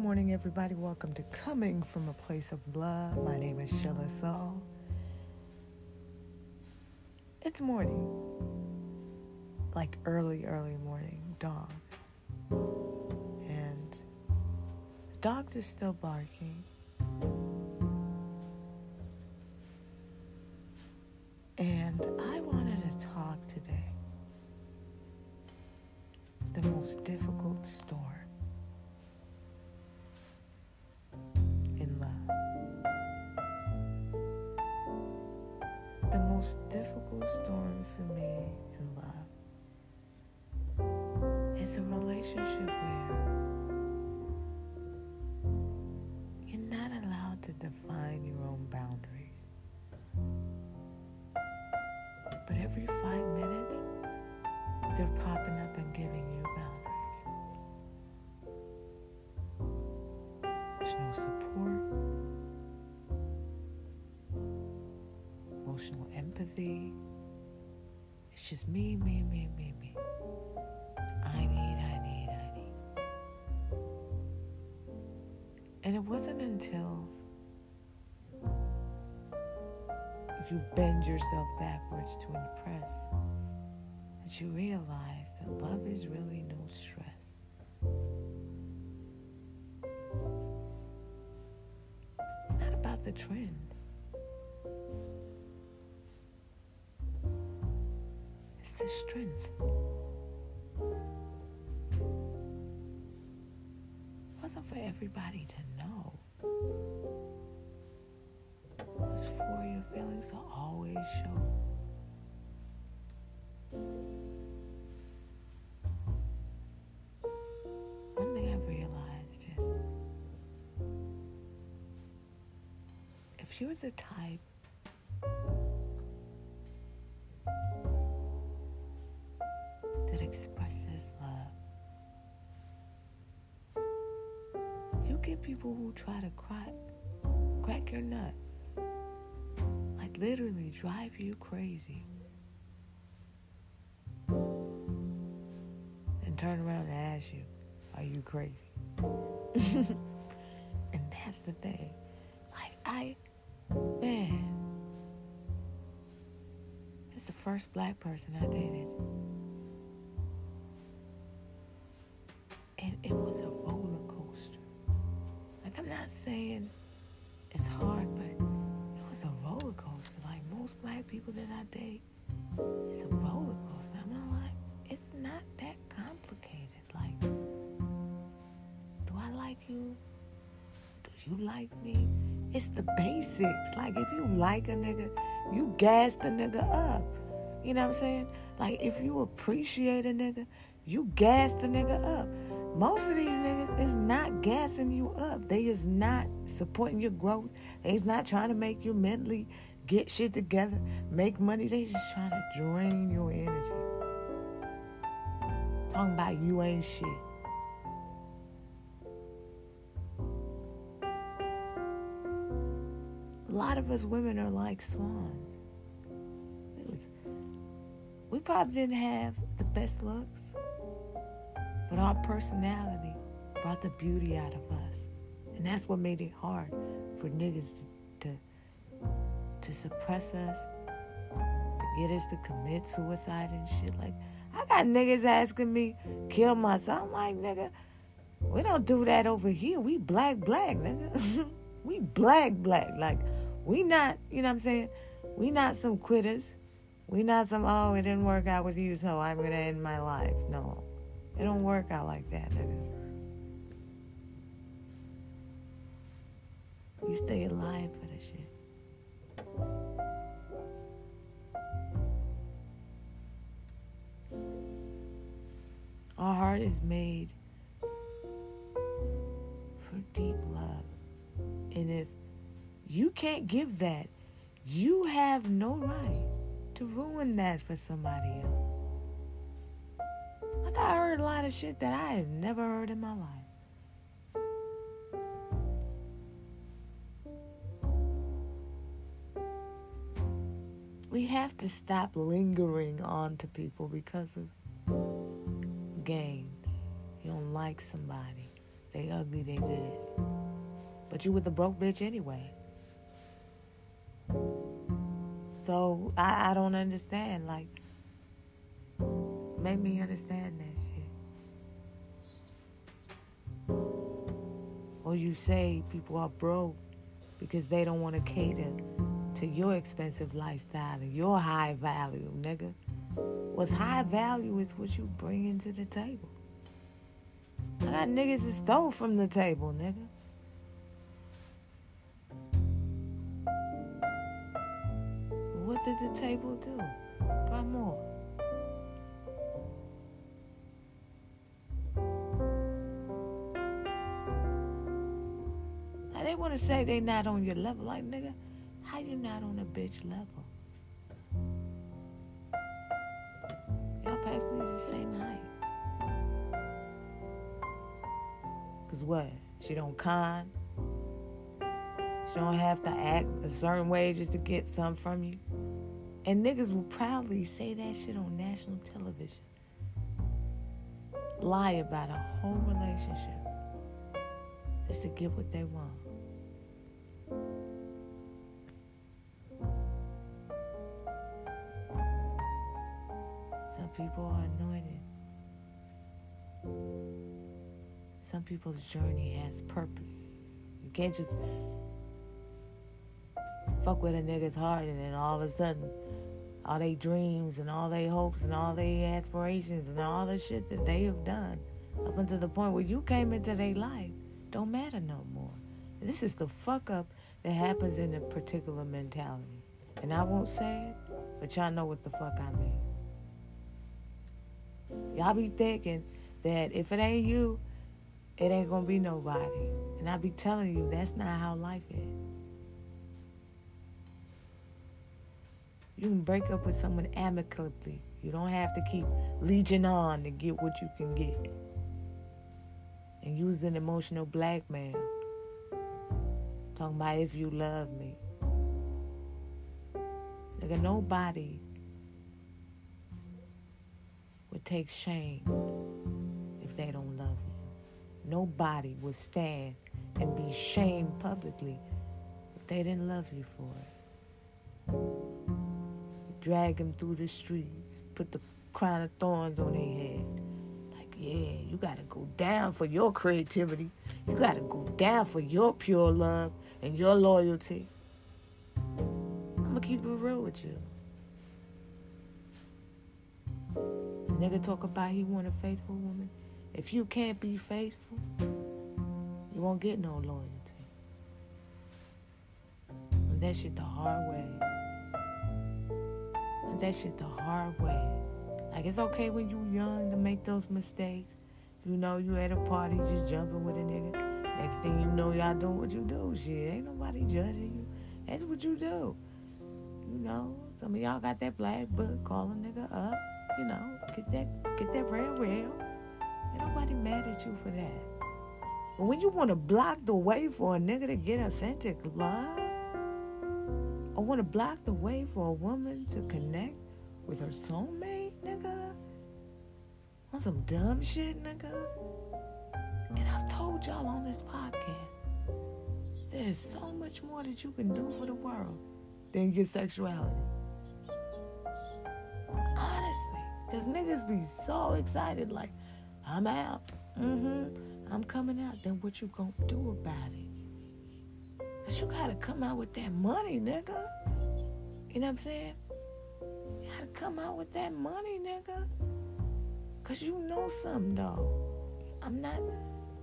morning, everybody. Welcome to Coming from a Place of Love. My name is Sheila Saul. It's morning, like early, early morning, dawn. And the dogs are still barking. And I wanted to talk today the most difficult storm define your own boundaries. But every five minutes, they're popping up and giving you boundaries. There's no support, emotional empathy. It's just me, me, me, me, me. I need, I need, I need. And it wasn't until you bend yourself backwards to impress that you realize that love is really no stress. It's not about the trend. It's the strength. It wasn't for everybody to know. Was your feelings to always show. One thing I've realized is if you're the type that expresses love, you get people who try to crack, crack your nut, literally drive you crazy. And turn around and ask you, are you crazy? and that's the thing. Like, I, man, it's the first black person I dated. And it was a roller coaster. Like, I'm not saying black people that I date, it's a roller coaster. I'm not like, it's not that complicated. Like, do I like you? Do you like me? It's the basics. Like, if you like a nigga, you gas the nigga up. You know what I'm saying? Like, if you appreciate a nigga, you gas the nigga up. Most of these niggas is not gassing you up. They is not supporting your growth. They is not trying to make you mentally get shit together, make money. They just trying to drain your energy. Talking about you ain't shit. A lot of us women are like swans. Was, we probably didn't have the best looks, but our personality brought the beauty out of us. And that's what made it hard for niggas to, to, to suppress us, to get us to commit suicide and shit. Like, I got niggas asking me, kill myself. I'm like, nigga, we don't do that over here. We black, black, nigga. we black, black. Like, we not, you know what I'm saying? We not some quitters. We not some, oh, it didn't work out with you, so I'm going to end my life. No, it don't work out like that, nigga. You stay alive for the shit. Our heart is made for deep love. And if you can't give that, you have no right to ruin that for somebody else. Like I heard a lot of shit that I have never heard in my life. We have to stop lingering on to people because of gains. You don't like somebody. They ugly, they this. But you with the broke bitch anyway. So I, I don't understand. Like, make me understand that shit. Or you say people are broke because they don't want to cater to your expensive lifestyle and your high value, nigga. What's high value is what you bring into the table. I got niggas that stole from the table, nigga. What did the table do? Buy more. Now they want to say they not on your level. Like, nigga, how you not on a bitch level? Height. Cause what? She don't con. She don't have to act a certain way just to get some from you. And niggas will proudly say that shit on national television. Lie about a whole relationship just to get what they want. People are anointed. Some people's journey has purpose. You can't just fuck with a nigga's heart and then all of a sudden all they dreams and all they hopes and all they aspirations and all the shit that they have done up until the point where you came into their life don't matter no more. This is the fuck up that happens in a particular mentality. And I won't say it, but y'all know what the fuck I mean. Y'all be thinking that if it ain't you, it ain't gonna be nobody. And I be telling you that's not how life is. You can break up with someone amicably. You don't have to keep leeching on to get what you can get. And using emotional blackmail. Talking about if you love me. Nigga, nobody would take shame if they don't love you. Nobody would stand and be shamed publicly if they didn't love you for it drag them through the streets, put the crown of thorns on their head. Like, yeah, you gotta go down for your creativity. You gotta go down for your pure love and your loyalty. I'm gonna keep it real with you. Nigga talk about he want a faithful woman. If you can't be faithful, you won't get no loyalty. And that shit the hard way that shit the hard way. Like it's okay when you young to make those mistakes. You know you at a party just jumping with a nigga. Next thing you know, y'all doing what you do. Shit, ain't nobody judging you. That's what you do. You know, some of y'all got that black book, call a nigga up. You know, get that get that real real. Ain't nobody mad at you for that. But when you want to block the way for a nigga to get authentic love, I want to block the way for a woman to connect with her soulmate, nigga. On some dumb shit, nigga. And I've told y'all on this podcast, there's so much more that you can do for the world than your sexuality. Because niggas be so excited, like, I'm out. Mm-hmm. I'm coming out. Then what you gonna do about it? Cause you gotta come out with that money, nigga. You know what I'm saying? You gotta come out with that money, nigga. Cause you know something though. I'm not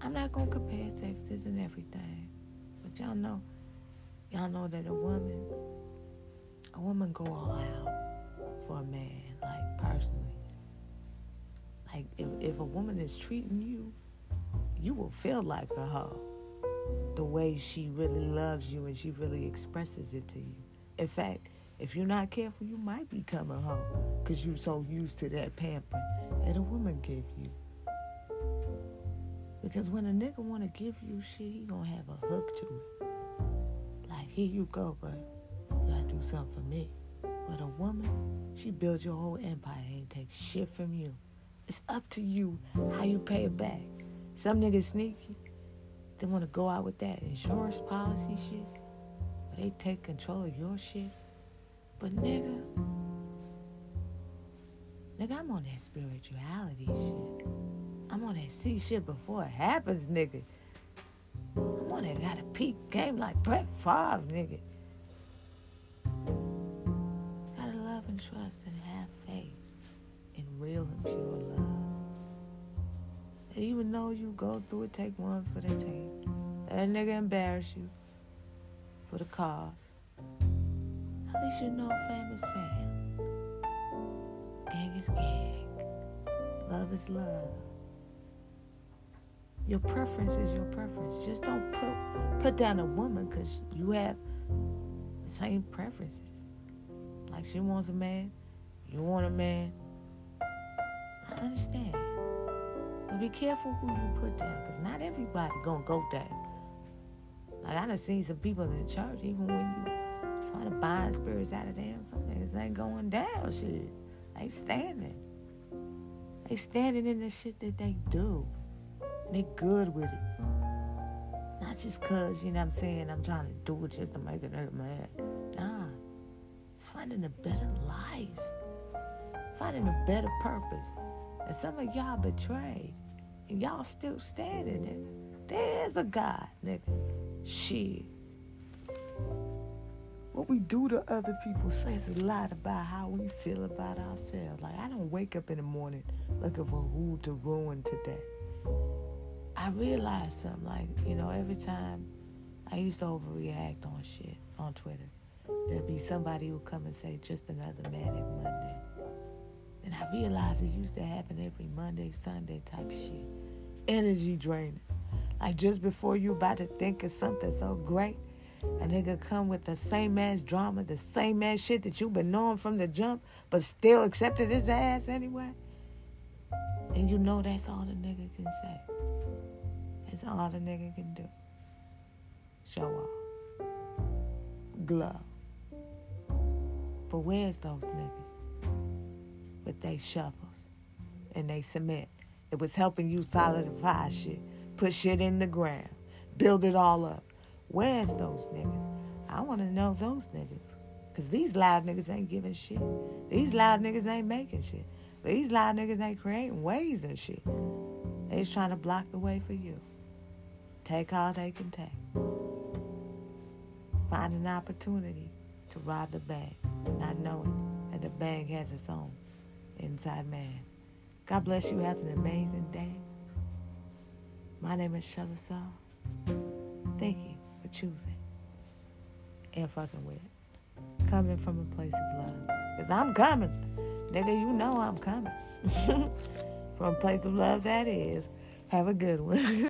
I'm not gonna compare sexes and everything. But y'all know y'all know that a woman a woman go all out for a man, like personally. Like if, if a woman is treating you, you will feel like a hoe the way she really loves you and she really expresses it to you. In fact, if you're not careful, you might become a hoe because you're so used to that pampering that a woman give you. Because when a nigga want to give you shit, he gonna have a hook to it. Like, here you go, but you gotta do something for me. But a woman, she builds your whole empire and take shit from you. It's up to you how you pay it back. Some niggas sneaky, They want to go out with that insurance policy shit. Where they take control of your shit. But nigga, nigga, I'm on that spirituality shit. I'm on that see shit before it happens, nigga. I'm on that got a peak game like Brett Favre, nigga. Though you go through it, take one for the team. That nigga embarrass you for the cause. At least you know fam is fam. Gang is gang. Love is love. Your preference is your preference. Just don't put put down a woman because you have the same preferences. Like she wants a man, you want a man. I understand. But be careful who you put down, because not everybody gonna go down. Like I done seen some people in church, even when you try to bind spirits out of them, some niggas ain't going down shit. They standing. They standing in the shit that they do. And they good with it. Not just cause, you know what I'm saying, I'm trying to do it just to make hurt mad. Nah. It's finding a better life. Finding a better purpose. And some of y'all betrayed. And y'all still standing, nigga. There is a God, nigga. Shit. What we do to other people says a lot about how we feel about ourselves. Like, I don't wake up in the morning looking for who to ruin today. I realized something. Like, you know, every time I used to overreact on shit on Twitter, there'd be somebody who come and say, just another manic Monday. And I realized it used to happen every Monday, Sunday type shit. Energy draining. Like just before you about to think of something so great, a nigga come with the same ass drama, the same ass shit that you've been knowing from the jump, but still accepted his ass anyway. And you know that's all the nigga can say. That's all the nigga can do. Show off. Glow. But where's those niggas? With they shovels and they cement. It was helping you solidify shit, put shit in the ground, build it all up. Where's those niggas? I want to know those niggas. Because these loud niggas ain't giving shit. These loud niggas ain't making shit. These loud niggas ain't creating ways and shit. They just trying to block the way for you. Take all they can take. Find an opportunity to rob the bank, not knowing that the bank has its own inside man. God bless you. Have an amazing day. My name is Shella Saul. Thank you for choosing and fucking with it. Coming from a place of love. Because I'm coming. Nigga, you know I'm coming. from a place of love that is. Have a good one.